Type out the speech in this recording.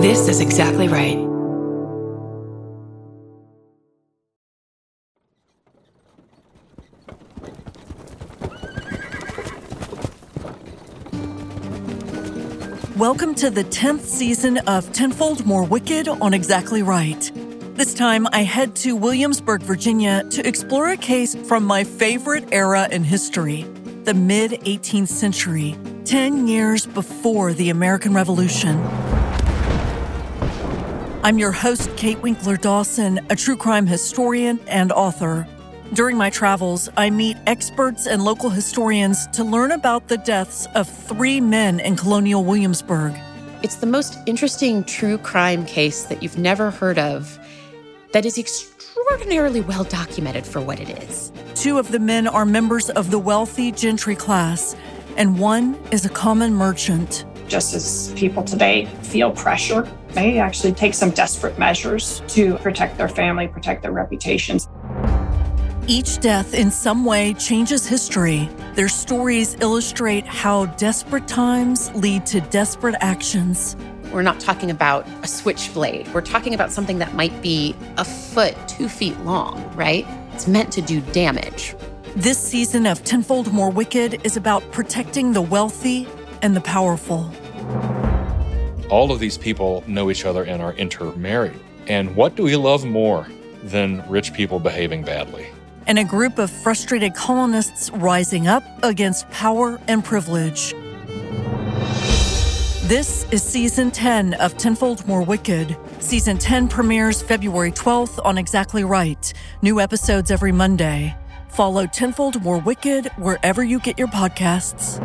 This is exactly right. Welcome to the 10th season of Tenfold More Wicked on Exactly Right. This time, I head to Williamsburg, Virginia to explore a case from my favorite era in history, the mid 18th century, 10 years before the American Revolution. I'm your host, Kate Winkler Dawson, a true crime historian and author. During my travels, I meet experts and local historians to learn about the deaths of three men in colonial Williamsburg. It's the most interesting true crime case that you've never heard of that is extraordinarily well documented for what it is. Two of the men are members of the wealthy gentry class, and one is a common merchant. Just as people today feel pressure, they actually take some desperate measures to protect their family, protect their reputations. Each death in some way changes history. Their stories illustrate how desperate times lead to desperate actions. We're not talking about a switchblade. We're talking about something that might be a foot, two feet long, right? It's meant to do damage. This season of Tenfold More Wicked is about protecting the wealthy and the powerful. All of these people know each other and are intermarried. And what do we love more than rich people behaving badly? and a group of frustrated colonists rising up against power and privilege. This is season 10 of Tenfold More Wicked. Season 10 premieres February 12th on Exactly Right. New episodes every Monday. Follow Tenfold More Wicked wherever you get your podcasts.